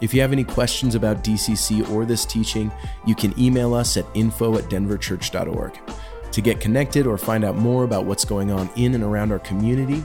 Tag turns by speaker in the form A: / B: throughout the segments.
A: If you have any questions about DCC or this teaching, you can email us at info at denverchurch.org. To get connected or find out more about what's going on in and around our community,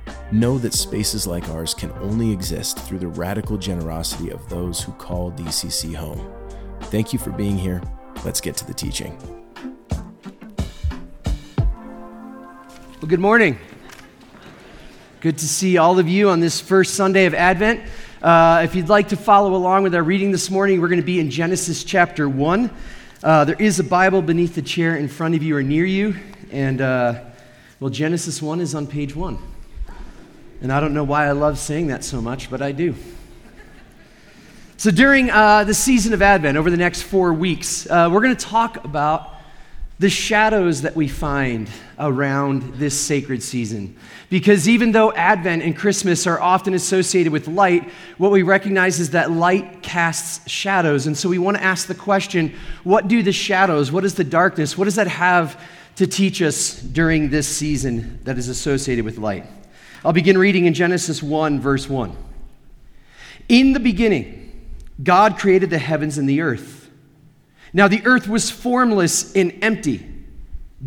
A: Know that spaces like ours can only exist through the radical generosity of those who call DCC home. Thank you for being here. Let's get to the teaching.
B: Well, good morning. Good to see all of you on this first Sunday of Advent. Uh, if you'd like to follow along with our reading this morning, we're going to be in Genesis chapter 1. Uh, there is a Bible beneath the chair in front of you or near you. And, uh, well, Genesis 1 is on page 1. And I don't know why I love saying that so much, but I do. So, during uh, the season of Advent, over the next four weeks, uh, we're going to talk about the shadows that we find around this sacred season. Because even though Advent and Christmas are often associated with light, what we recognize is that light casts shadows. And so we want to ask the question what do the shadows, what is the darkness, what does that have to teach us during this season that is associated with light? I'll begin reading in Genesis 1, verse 1. In the beginning, God created the heavens and the earth. Now the earth was formless and empty.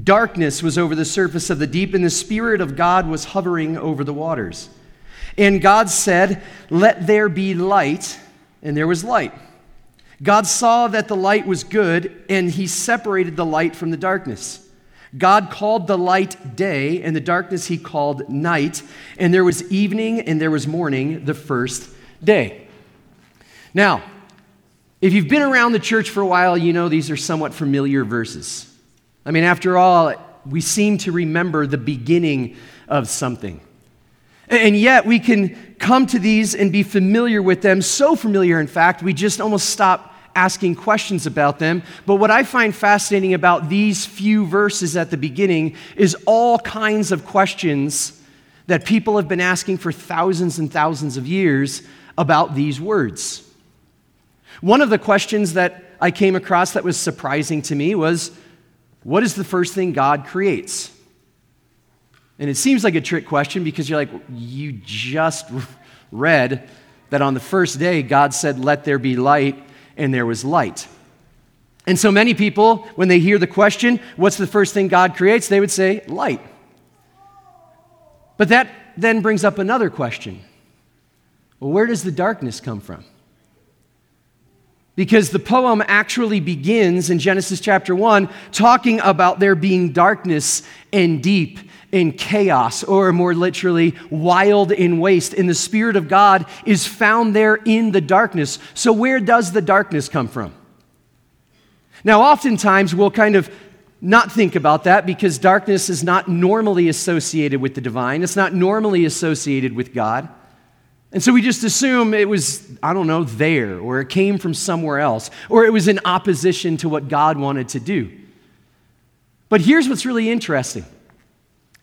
B: Darkness was over the surface of the deep, and the Spirit of God was hovering over the waters. And God said, Let there be light, and there was light. God saw that the light was good, and he separated the light from the darkness. God called the light day, and the darkness he called night. And there was evening, and there was morning, the first day. Now, if you've been around the church for a while, you know these are somewhat familiar verses. I mean, after all, we seem to remember the beginning of something. And yet, we can come to these and be familiar with them, so familiar, in fact, we just almost stop asking questions about them. But what I find fascinating about these few verses at the beginning is all kinds of questions that people have been asking for thousands and thousands of years about these words. One of the questions that I came across that was surprising to me was what is the first thing God creates? And it seems like a trick question because you're like, you just read that on the first day God said, Let there be light, and there was light. And so many people, when they hear the question, What's the first thing God creates? they would say, Light. But that then brings up another question Well, where does the darkness come from? Because the poem actually begins in Genesis chapter 1 talking about there being darkness and deep and chaos, or more literally, wild and waste. And the Spirit of God is found there in the darkness. So, where does the darkness come from? Now, oftentimes we'll kind of not think about that because darkness is not normally associated with the divine, it's not normally associated with God. And so we just assume it was, I don't know, there, or it came from somewhere else, or it was in opposition to what God wanted to do. But here's what's really interesting.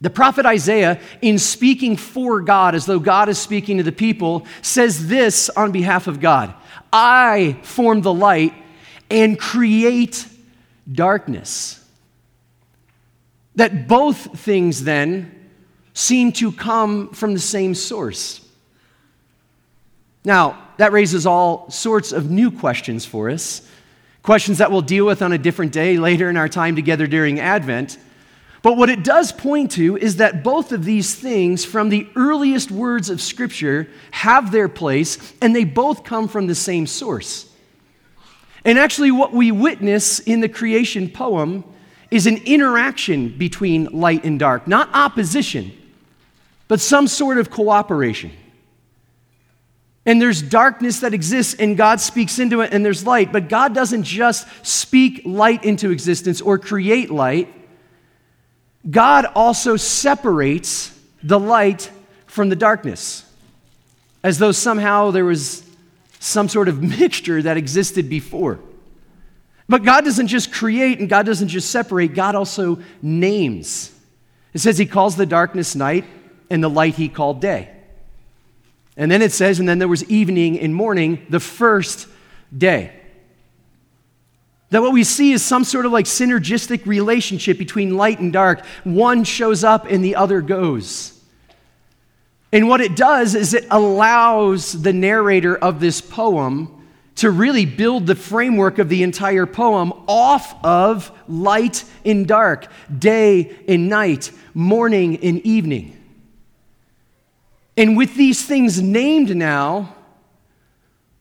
B: The prophet Isaiah, in speaking for God, as though God is speaking to the people, says this on behalf of God I form the light and create darkness. That both things then seem to come from the same source. Now, that raises all sorts of new questions for us, questions that we'll deal with on a different day later in our time together during Advent. But what it does point to is that both of these things, from the earliest words of Scripture, have their place, and they both come from the same source. And actually, what we witness in the creation poem is an interaction between light and dark, not opposition, but some sort of cooperation. And there's darkness that exists, and God speaks into it, and there's light. But God doesn't just speak light into existence or create light, God also separates the light from the darkness, as though somehow there was some sort of mixture that existed before. But God doesn't just create and God doesn't just separate, God also names. It says He calls the darkness night and the light He called day. And then it says, and then there was evening and morning, the first day. That what we see is some sort of like synergistic relationship between light and dark. One shows up and the other goes. And what it does is it allows the narrator of this poem to really build the framework of the entire poem off of light and dark, day and night, morning and evening. And with these things named now,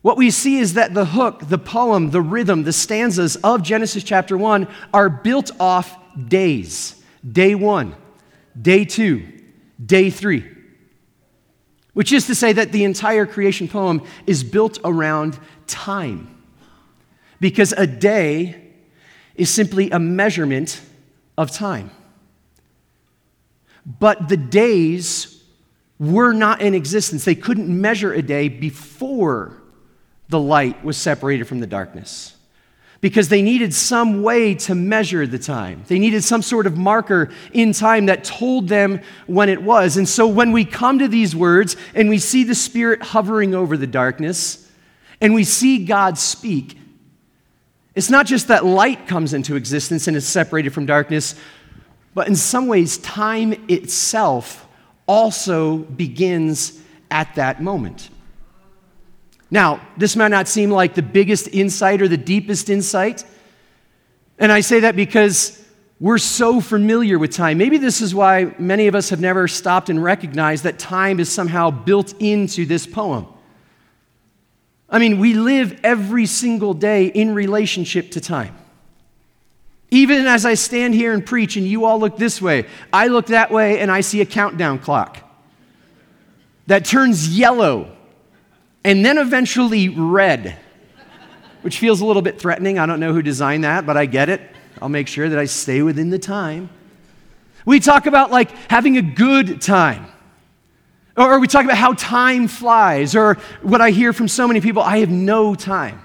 B: what we see is that the hook, the poem, the rhythm, the stanzas of Genesis chapter 1 are built off days. Day one, day two, day three. Which is to say that the entire creation poem is built around time. Because a day is simply a measurement of time. But the days were not in existence. They couldn't measure a day before the light was separated from the darkness because they needed some way to measure the time. They needed some sort of marker in time that told them when it was. And so when we come to these words and we see the Spirit hovering over the darkness and we see God speak, it's not just that light comes into existence and is separated from darkness, but in some ways, time itself also begins at that moment. Now, this might not seem like the biggest insight or the deepest insight. And I say that because we're so familiar with time. Maybe this is why many of us have never stopped and recognized that time is somehow built into this poem. I mean, we live every single day in relationship to time. Even as I stand here and preach and you all look this way, I look that way and I see a countdown clock that turns yellow and then eventually red, which feels a little bit threatening. I don't know who designed that, but I get it. I'll make sure that I stay within the time. We talk about like having a good time. Or we talk about how time flies, or what I hear from so many people I have no time.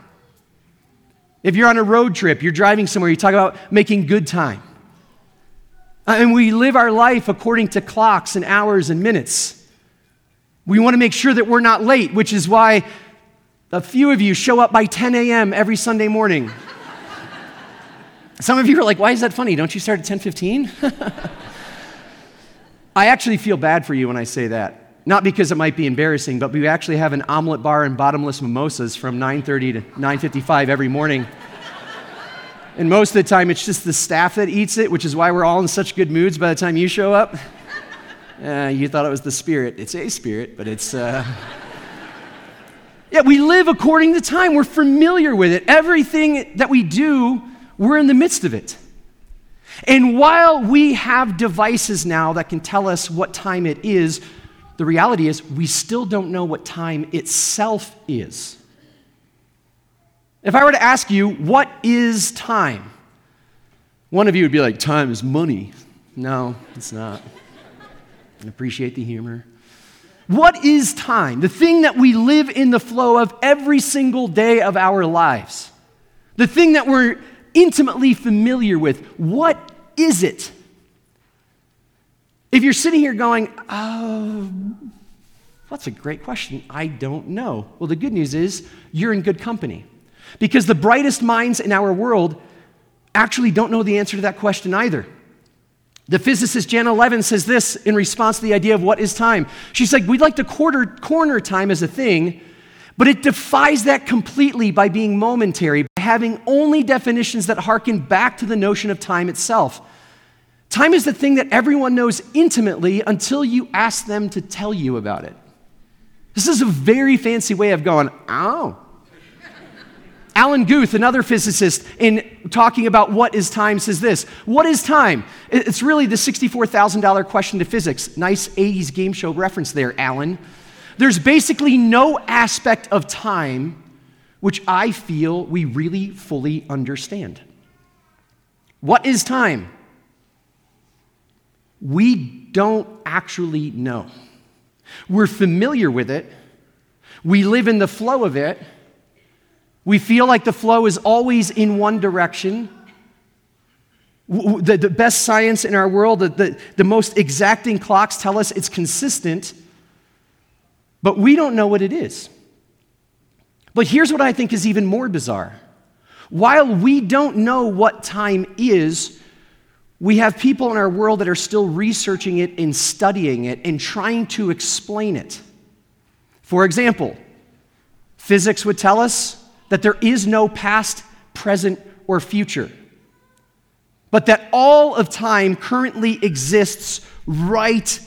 B: If you're on a road trip, you're driving somewhere, you talk about making good time. Uh, and we live our life according to clocks and hours and minutes. We want to make sure that we're not late, which is why a few of you show up by 10 a.m. every Sunday morning. Some of you are like, why is that funny? Don't you start at 10:15? I actually feel bad for you when I say that. Not because it might be embarrassing, but we actually have an omelet bar and bottomless mimosas from 9:30 to 9:55 every morning. and most of the time it's just the staff that eats it, which is why we're all in such good moods by the time you show up. Uh, you thought it was the spirit. It's a spirit, but it's uh... Yeah, we live according to time. We're familiar with it. Everything that we do, we're in the midst of it. And while we have devices now that can tell us what time it is, the reality is we still don't know what time itself is. If I were to ask you, what is time? One of you would be like, time is money. No, it's not. I appreciate the humor. What is time? The thing that we live in the flow of every single day of our lives. The thing that we're intimately familiar with. What is it? If you're sitting here going, oh, that's a great question. I don't know. Well, the good news is you're in good company because the brightest minds in our world actually don't know the answer to that question either. The physicist Janna Levin says this in response to the idea of what is time. She's like, we'd like to quarter, corner time as a thing, but it defies that completely by being momentary, by having only definitions that harken back to the notion of time itself. Time is the thing that everyone knows intimately until you ask them to tell you about it. This is a very fancy way of going, oh. Alan Guth, another physicist, in talking about what is time, says this What is time? It's really the $64,000 question to physics. Nice 80s game show reference there, Alan. There's basically no aspect of time which I feel we really fully understand. What is time? We don't actually know. We're familiar with it, we live in the flow of it. We feel like the flow is always in one direction. The, the best science in our world, the, the, the most exacting clocks tell us it's consistent, but we don't know what it is. But here's what I think is even more bizarre. While we don't know what time is, we have people in our world that are still researching it and studying it and trying to explain it. For example, physics would tell us that there is no past, present, or future, but that all of time currently exists right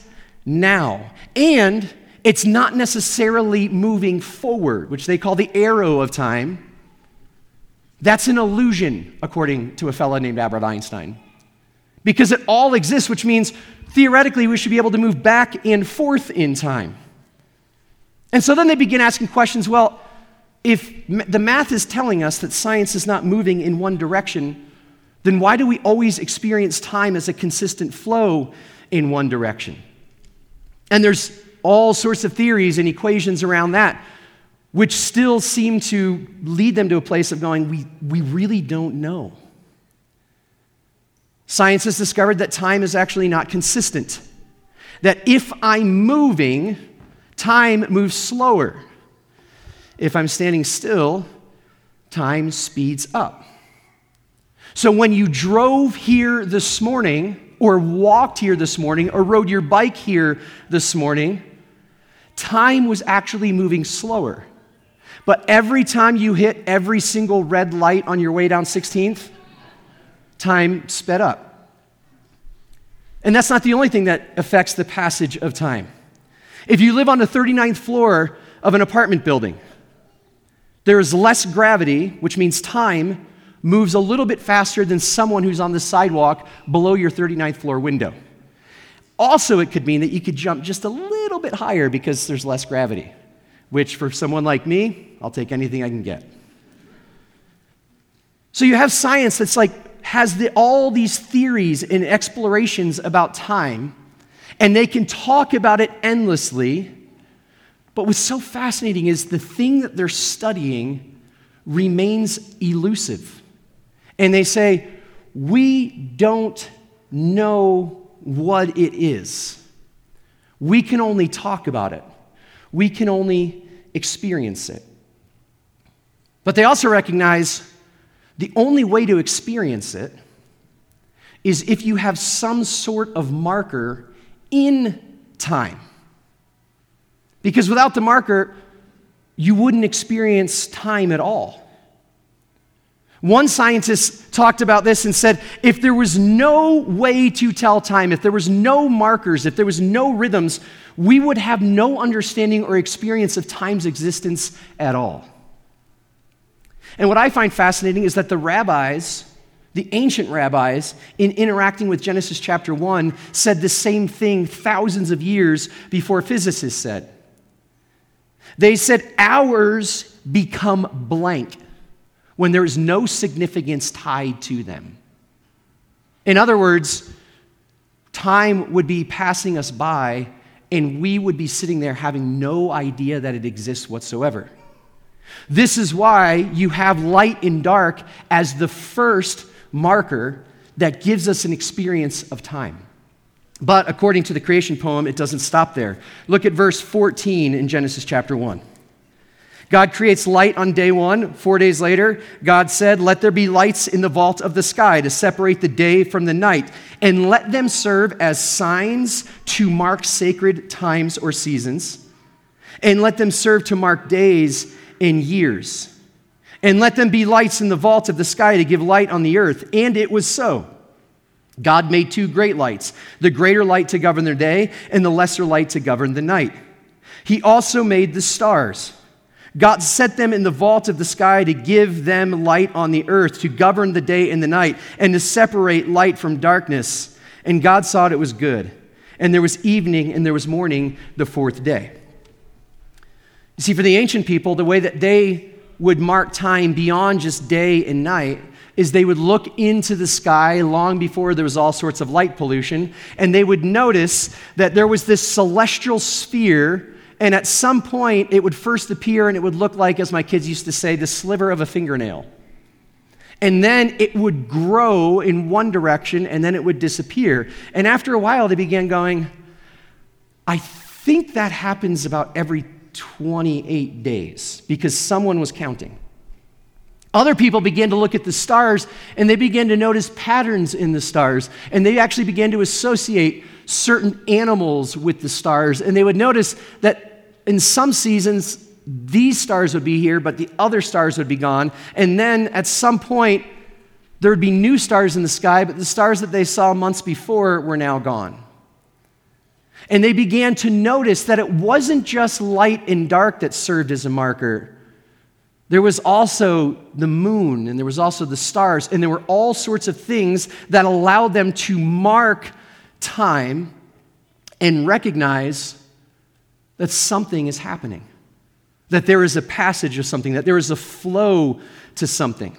B: now. And it's not necessarily moving forward, which they call the arrow of time. That's an illusion, according to a fellow named Albert Einstein. Because it all exists, which means theoretically we should be able to move back and forth in time. And so then they begin asking questions well, if the math is telling us that science is not moving in one direction, then why do we always experience time as a consistent flow in one direction? And there's all sorts of theories and equations around that, which still seem to lead them to a place of going, we, we really don't know. Science has discovered that time is actually not consistent. That if I'm moving, time moves slower. If I'm standing still, time speeds up. So when you drove here this morning, or walked here this morning, or rode your bike here this morning, time was actually moving slower. But every time you hit every single red light on your way down 16th, time sped up. And that's not the only thing that affects the passage of time. If you live on the 39th floor of an apartment building, there is less gravity, which means time moves a little bit faster than someone who's on the sidewalk below your 39th floor window. Also, it could mean that you could jump just a little bit higher because there's less gravity, which for someone like me, I'll take anything I can get. So you have science that's like has the, all these theories and explorations about time, and they can talk about it endlessly but what's so fascinating is the thing that they're studying remains elusive. And they say, We don't know what it is. We can only talk about it, we can only experience it. But they also recognize the only way to experience it is if you have some sort of marker in time. Because without the marker, you wouldn't experience time at all. One scientist talked about this and said if there was no way to tell time, if there was no markers, if there was no rhythms, we would have no understanding or experience of time's existence at all. And what I find fascinating is that the rabbis, the ancient rabbis, in interacting with Genesis chapter 1, said the same thing thousands of years before physicists said. They said hours become blank when there is no significance tied to them. In other words, time would be passing us by and we would be sitting there having no idea that it exists whatsoever. This is why you have light and dark as the first marker that gives us an experience of time. But according to the creation poem, it doesn't stop there. Look at verse 14 in Genesis chapter 1. God creates light on day one. Four days later, God said, Let there be lights in the vault of the sky to separate the day from the night, and let them serve as signs to mark sacred times or seasons, and let them serve to mark days and years. And let them be lights in the vault of the sky to give light on the earth. And it was so. God made two great lights the greater light to govern the day, and the lesser light to govern the night. He also made the stars. God set them in the vault of the sky to give them light on the earth, to govern the day and the night, and to separate light from darkness. And God saw it was good. And there was evening and there was morning the fourth day. You see, for the ancient people, the way that they would mark time beyond just day and night is they would look into the sky long before there was all sorts of light pollution, and they would notice that there was this celestial sphere and at some point, it would first appear and it would look like, as my kids used to say, the sliver of a fingernail. And then it would grow in one direction and then it would disappear. And after a while, they began going, I think that happens about every 28 days because someone was counting. Other people began to look at the stars and they began to notice patterns in the stars. And they actually began to associate certain animals with the stars. And they would notice that in some seasons, these stars would be here, but the other stars would be gone. And then at some point, there would be new stars in the sky, but the stars that they saw months before were now gone. And they began to notice that it wasn't just light and dark that served as a marker. There was also the moon, and there was also the stars, and there were all sorts of things that allowed them to mark time and recognize that something is happening, that there is a passage of something, that there is a flow to something.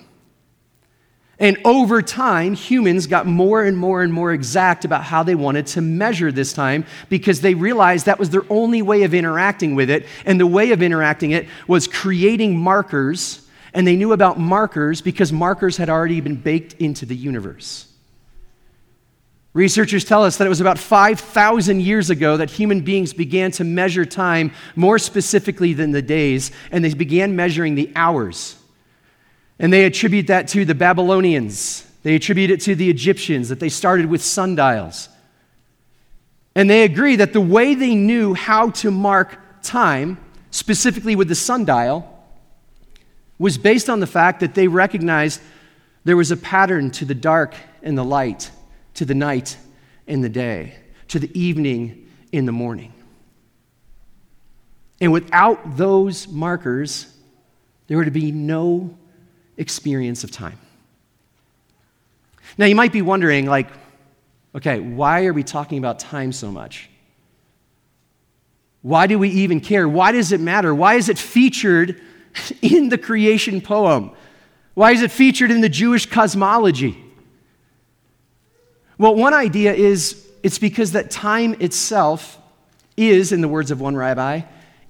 B: And over time, humans got more and more and more exact about how they wanted to measure this time because they realized that was their only way of interacting with it. And the way of interacting it was creating markers. And they knew about markers because markers had already been baked into the universe. Researchers tell us that it was about 5,000 years ago that human beings began to measure time more specifically than the days, and they began measuring the hours. And they attribute that to the Babylonians, they attribute it to the Egyptians, that they started with sundials. And they agree that the way they knew how to mark time, specifically with the sundial, was based on the fact that they recognized there was a pattern to the dark and the light to the night and the day, to the evening in the morning. And without those markers, there were to be no experience of time. Now, you might be wondering, like, okay, why are we talking about time so much? Why do we even care? Why does it matter? Why is it featured in the creation poem? Why is it featured in the Jewish cosmology? Well, one idea is it's because that time itself is, in the words of one rabbi,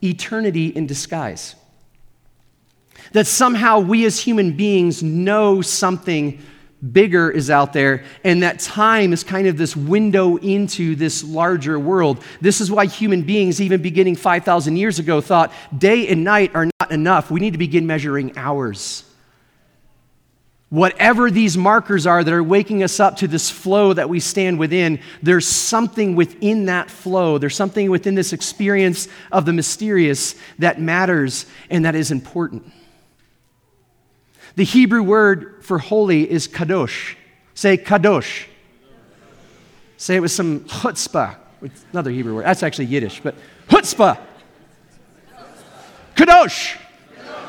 B: eternity in disguise. That somehow we as human beings know something bigger is out there, and that time is kind of this window into this larger world. This is why human beings, even beginning 5,000 years ago, thought day and night are not enough. We need to begin measuring hours. Whatever these markers are that are waking us up to this flow that we stand within, there's something within that flow. There's something within this experience of the mysterious that matters and that is important. The Hebrew word for holy is kadosh. Say kadosh. Say it with some chutzpah. Another Hebrew word. That's actually Yiddish, but chutzpah. Kadosh.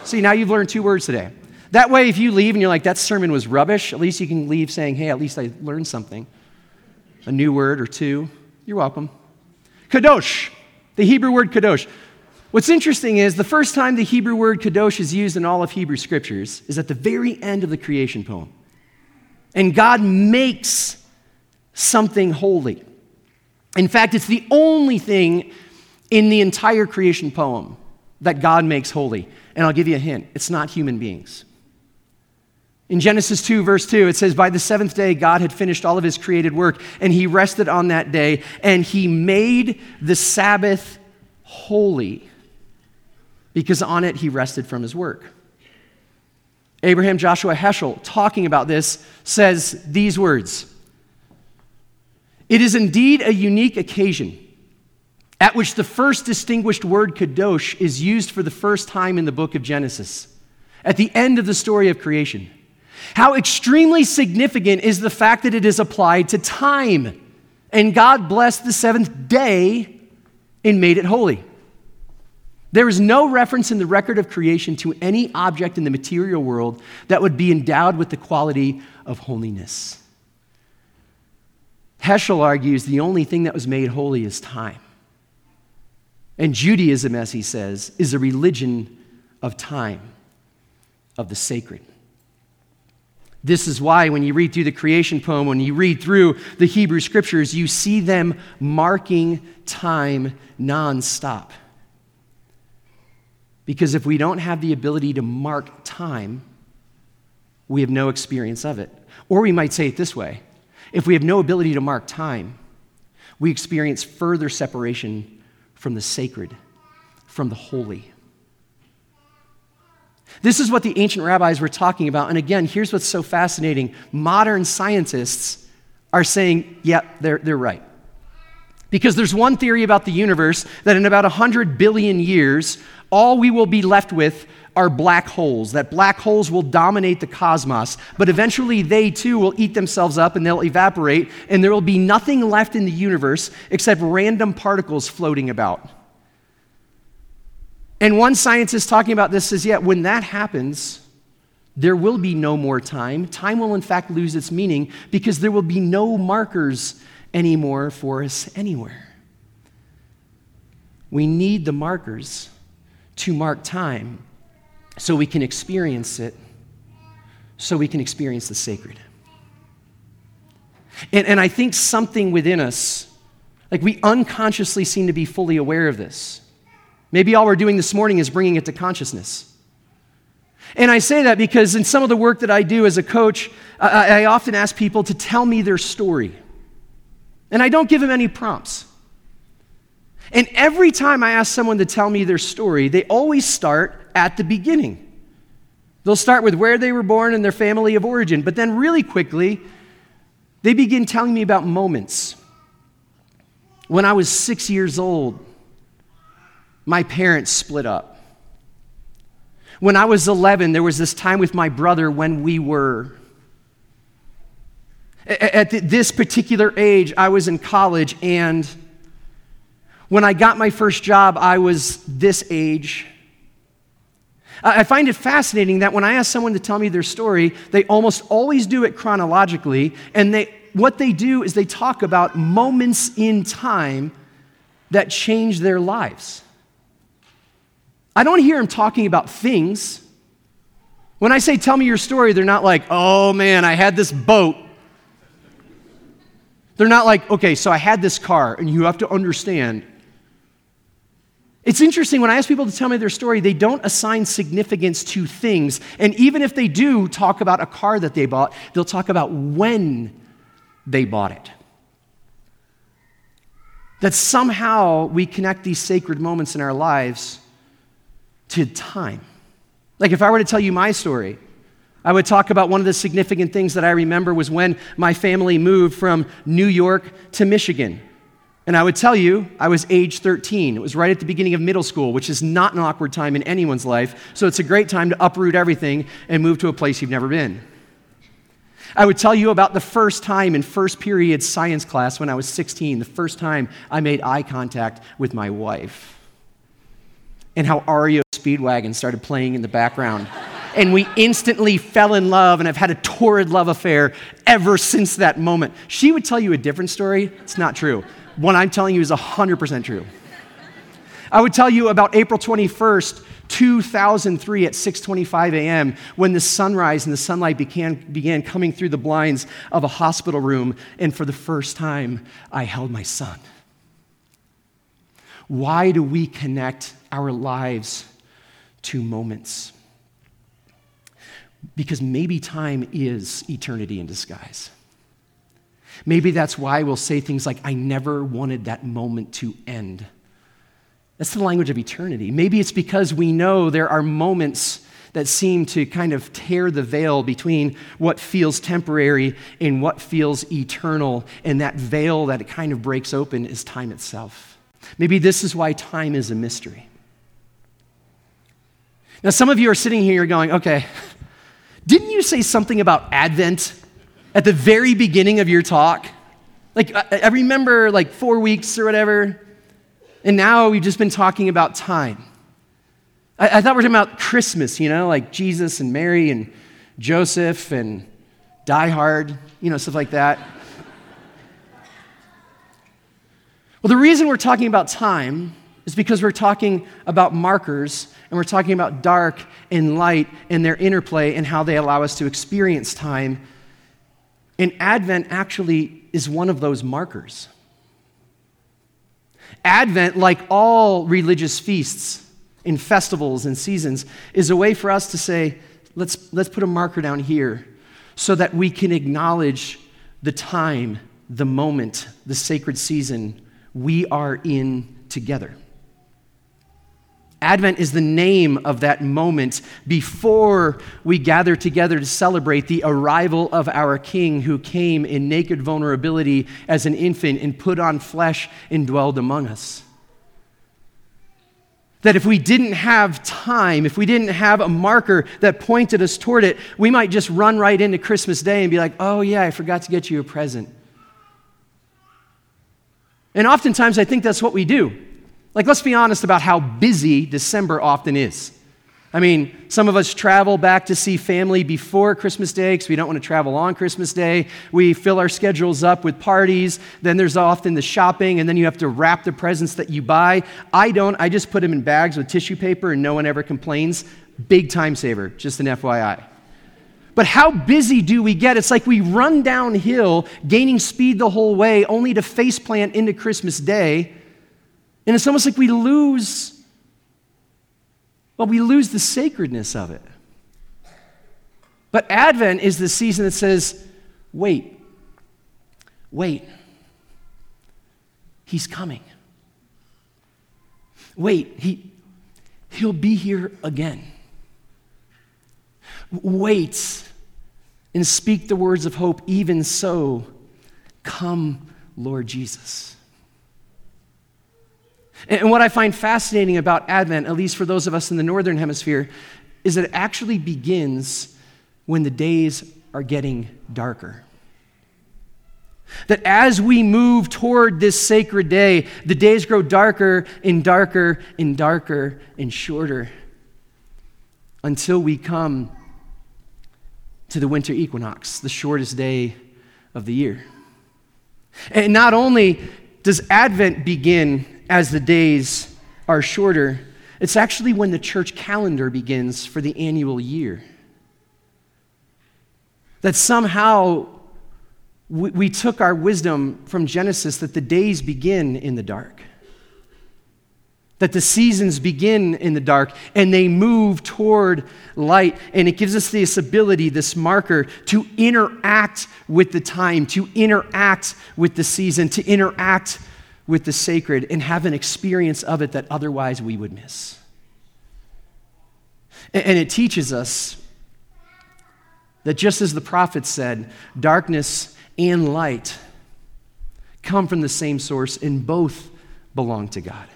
B: See, now you've learned two words today. That way, if you leave and you're like, that sermon was rubbish, at least you can leave saying, hey, at least I learned something. A new word or two. You're welcome. Kadosh, the Hebrew word kadosh. What's interesting is the first time the Hebrew word kadosh is used in all of Hebrew scriptures is at the very end of the creation poem. And God makes something holy. In fact, it's the only thing in the entire creation poem that God makes holy. And I'll give you a hint it's not human beings. In Genesis 2, verse 2, it says, By the seventh day, God had finished all of his created work, and he rested on that day, and he made the Sabbath holy, because on it he rested from his work. Abraham Joshua Heschel, talking about this, says these words It is indeed a unique occasion at which the first distinguished word, kadosh, is used for the first time in the book of Genesis, at the end of the story of creation. How extremely significant is the fact that it is applied to time. And God blessed the seventh day and made it holy. There is no reference in the record of creation to any object in the material world that would be endowed with the quality of holiness. Heschel argues the only thing that was made holy is time. And Judaism, as he says, is a religion of time, of the sacred. This is why, when you read through the creation poem, when you read through the Hebrew scriptures, you see them marking time nonstop. Because if we don't have the ability to mark time, we have no experience of it. Or we might say it this way if we have no ability to mark time, we experience further separation from the sacred, from the holy. This is what the ancient rabbis were talking about. And again, here's what's so fascinating modern scientists are saying, yeah, they're, they're right. Because there's one theory about the universe that in about 100 billion years, all we will be left with are black holes, that black holes will dominate the cosmos, but eventually they too will eat themselves up and they'll evaporate, and there will be nothing left in the universe except random particles floating about. And one scientist talking about this says, yeah, when that happens, there will be no more time. Time will, in fact, lose its meaning because there will be no markers anymore for us anywhere. We need the markers to mark time so we can experience it, so we can experience the sacred. And, and I think something within us, like we unconsciously seem to be fully aware of this. Maybe all we're doing this morning is bringing it to consciousness. And I say that because in some of the work that I do as a coach, I, I often ask people to tell me their story. And I don't give them any prompts. And every time I ask someone to tell me their story, they always start at the beginning. They'll start with where they were born and their family of origin, but then really quickly, they begin telling me about moments. When I was six years old, my parents split up. When I was 11, there was this time with my brother when we were. At this particular age, I was in college, and when I got my first job, I was this age. I find it fascinating that when I ask someone to tell me their story, they almost always do it chronologically, and they, what they do is they talk about moments in time that change their lives. I don't hear them talking about things. When I say, tell me your story, they're not like, oh man, I had this boat. They're not like, okay, so I had this car, and you have to understand it's interesting when I ask people to tell me their story, they don't assign significance to things. And even if they do talk about a car that they bought, they'll talk about when they bought it. That somehow we connect these sacred moments in our lives to time. Like if I were to tell you my story, I would talk about one of the significant things that I remember was when my family moved from New York to Michigan. And I would tell you, I was age 13. It was right at the beginning of middle school, which is not an awkward time in anyone's life. So it's a great time to uproot everything and move to a place you've never been. I would tell you about the first time in first period science class when I was 16, the first time I made eye contact with my wife. And how REO Speedwagon started playing in the background. and we instantly fell in love and have had a torrid love affair ever since that moment. She would tell you a different story. It's not true what I'm telling you is 100% true. I would tell you about April 21st, 2003 at 6:25 a.m. when the sunrise and the sunlight began, began coming through the blinds of a hospital room and for the first time I held my son. Why do we connect our lives to moments? Because maybe time is eternity in disguise. Maybe that's why we'll say things like, I never wanted that moment to end. That's the language of eternity. Maybe it's because we know there are moments that seem to kind of tear the veil between what feels temporary and what feels eternal. And that veil that it kind of breaks open is time itself. Maybe this is why time is a mystery. Now, some of you are sitting here you're going, okay, didn't you say something about Advent at the very beginning of your talk. Like, I, remember like four weeks or whatever, and now we've just been talking about time. I, I thought we were talking about Christmas, you know, like Jesus and Mary and Joseph and Die Hard, you know, stuff like that. well, the reason we're talking about time is because we're talking about markers and we're talking about dark and light and their interplay and how they allow us to experience time. And Advent actually is one of those markers. Advent, like all religious feasts and festivals and seasons, is a way for us to say, let's, let's put a marker down here so that we can acknowledge the time, the moment, the sacred season we are in together. Advent is the name of that moment before we gather together to celebrate the arrival of our King who came in naked vulnerability as an infant and put on flesh and dwelled among us. That if we didn't have time, if we didn't have a marker that pointed us toward it, we might just run right into Christmas Day and be like, oh, yeah, I forgot to get you a present. And oftentimes I think that's what we do. Like, let's be honest about how busy December often is. I mean, some of us travel back to see family before Christmas Day because we don't want to travel on Christmas Day. We fill our schedules up with parties. Then there's often the shopping, and then you have to wrap the presents that you buy. I don't. I just put them in bags with tissue paper, and no one ever complains. Big time saver, just an FYI. But how busy do we get? It's like we run downhill, gaining speed the whole way, only to faceplant into Christmas Day and it's almost like we lose, well, we lose the sacredness of it. But Advent is the season that says, wait, wait, he's coming. Wait, he, he'll be here again. Wait and speak the words of hope, even so, come, Lord Jesus. And what I find fascinating about Advent, at least for those of us in the Northern Hemisphere, is that it actually begins when the days are getting darker. That as we move toward this sacred day, the days grow darker and darker and darker and shorter until we come to the winter equinox, the shortest day of the year. And not only does Advent begin as the days are shorter, it's actually when the church calendar begins for the annual year. That somehow we, we, took our wisdom from Genesis that the days begin in the dark, that the seasons begin in the dark and they move toward light. And it gives us this ability, this marker, to interact with the time, to interact with the season, to interact with the sacred and have an experience of it that otherwise we would miss. And it teaches us that just as the prophet said, darkness and light come from the same source and both belong to God.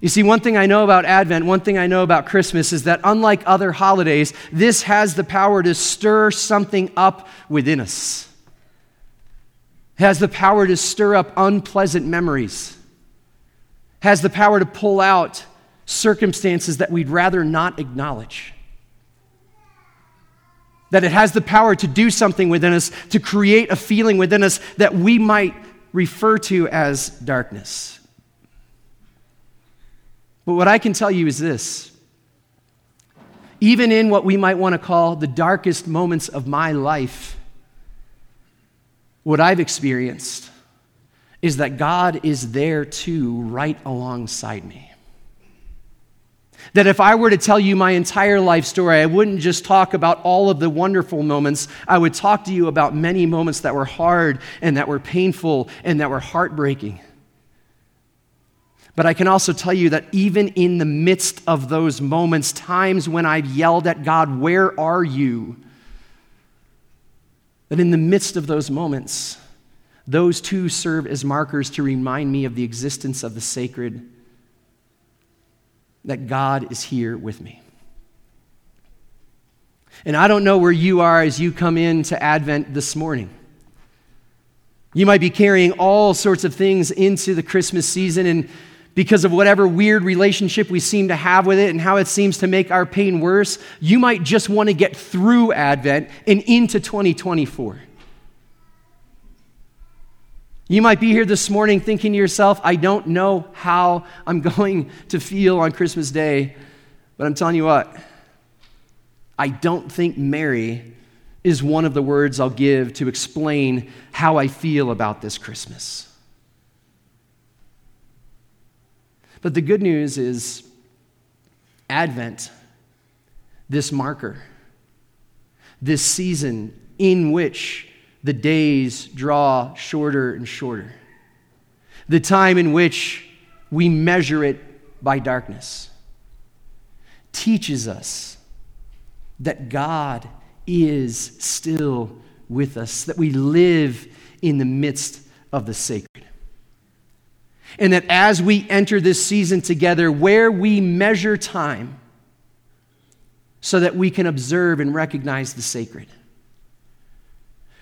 B: You see, one thing I know about Advent, one thing I know about Christmas is that unlike other holidays, this has the power to stir something up within us has the power to stir up unpleasant memories, has the power to pull out circumstances that we'd rather not acknowledge. That it has the power to do something within us, to create a feeling within us that we might refer to as darkness. But what I can tell you is this even in what we might want to call the darkest moments of my life, what I've experienced is that God is there too, right alongside me. That if I were to tell you my entire life story, I wouldn't just talk about all of the wonderful moments. I would talk to you about many moments that were hard and that were painful and that were heartbreaking. But I can also tell you that even in the midst of those moments, times when I've yelled at God, Where are you? That in the midst of those moments, those too serve as markers to remind me of the existence of the sacred, that God is here with me. And I don't know where you are as you come into Advent this morning. You might be carrying all sorts of things into the Christmas season, and because of whatever weird relationship we seem to have with it and how it seems to make our pain worse, you might just want to get through Advent and into 2024. You might be here this morning thinking to yourself, I don't know how I'm going to feel on Christmas Day, but I'm telling you what, I don't think merry is one of the words I'll give to explain how I feel about this Christmas. But the good news is Advent, this marker, this season in which the days draw shorter and shorter, the time in which we measure it by darkness, teaches us that God is still with us, that we live in the midst of the sacred. And that as we enter this season together, where we measure time so that we can observe and recognize the sacred,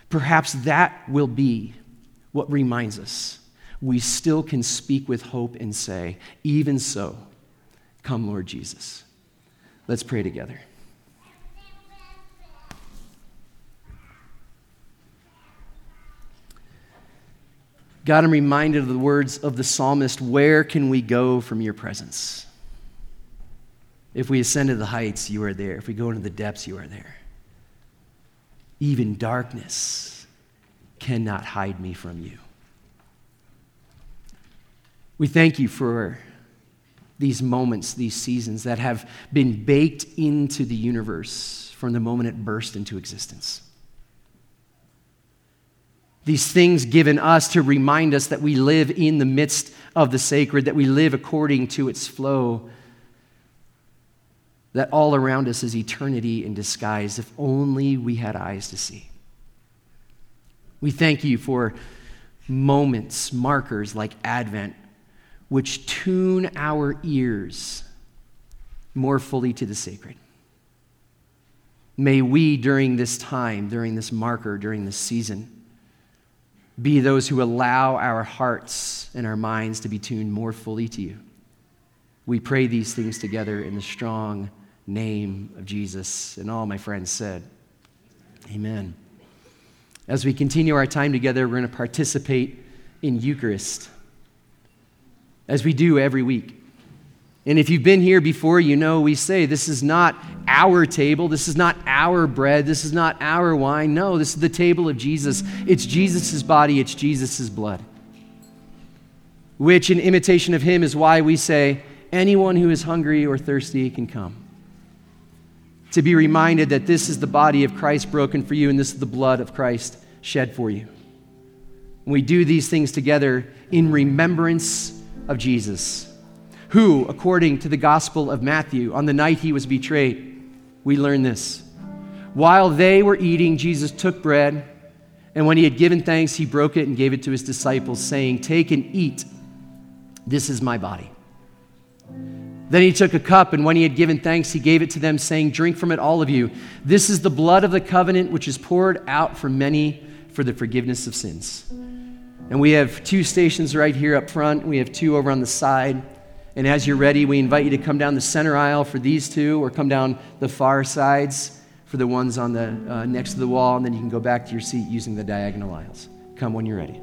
B: perhaps that will be what reminds us we still can speak with hope and say, Even so, come, Lord Jesus. Let's pray together. God, I'm reminded of the words of the psalmist Where can we go from your presence? If we ascend to the heights, you are there. If we go into the depths, you are there. Even darkness cannot hide me from you. We thank you for these moments, these seasons that have been baked into the universe from the moment it burst into existence. These things given us to remind us that we live in the midst of the sacred, that we live according to its flow, that all around us is eternity in disguise, if only we had eyes to see. We thank you for moments, markers like Advent, which tune our ears more fully to the sacred. May we, during this time, during this marker, during this season, be those who allow our hearts and our minds to be tuned more fully to you. We pray these things together in the strong name of Jesus. And all my friends said, Amen. As we continue our time together, we're going to participate in Eucharist, as we do every week. And if you've been here before, you know we say this is not our table, this is not our bread, this is not our wine. No, this is the table of Jesus. It's Jesus' body, it's Jesus' blood. Which, in imitation of him, is why we say, anyone who is hungry or thirsty can come. To be reminded that this is the body of Christ broken for you, and this is the blood of Christ shed for you. We do these things together in remembrance of Jesus who, according to the Gospel of Matthew, on the night he was betrayed, we learn this. While they were eating, Jesus took bread, and when he had given thanks, he broke it and gave it to his disciples, saying, Take and eat. This is my body. Then he took a cup, and when he had given thanks, he gave it to them, saying, Drink from it, all of you. This is the blood of the covenant, which is poured out for many for the forgiveness of sins. And we have two stations right here up front, we have two over on the side. And as you're ready, we invite you to come down the center aisle for these two or come down the far sides for the ones on the uh, next to the wall, and then you can go back to your seat using the diagonal aisles. Come when you're ready.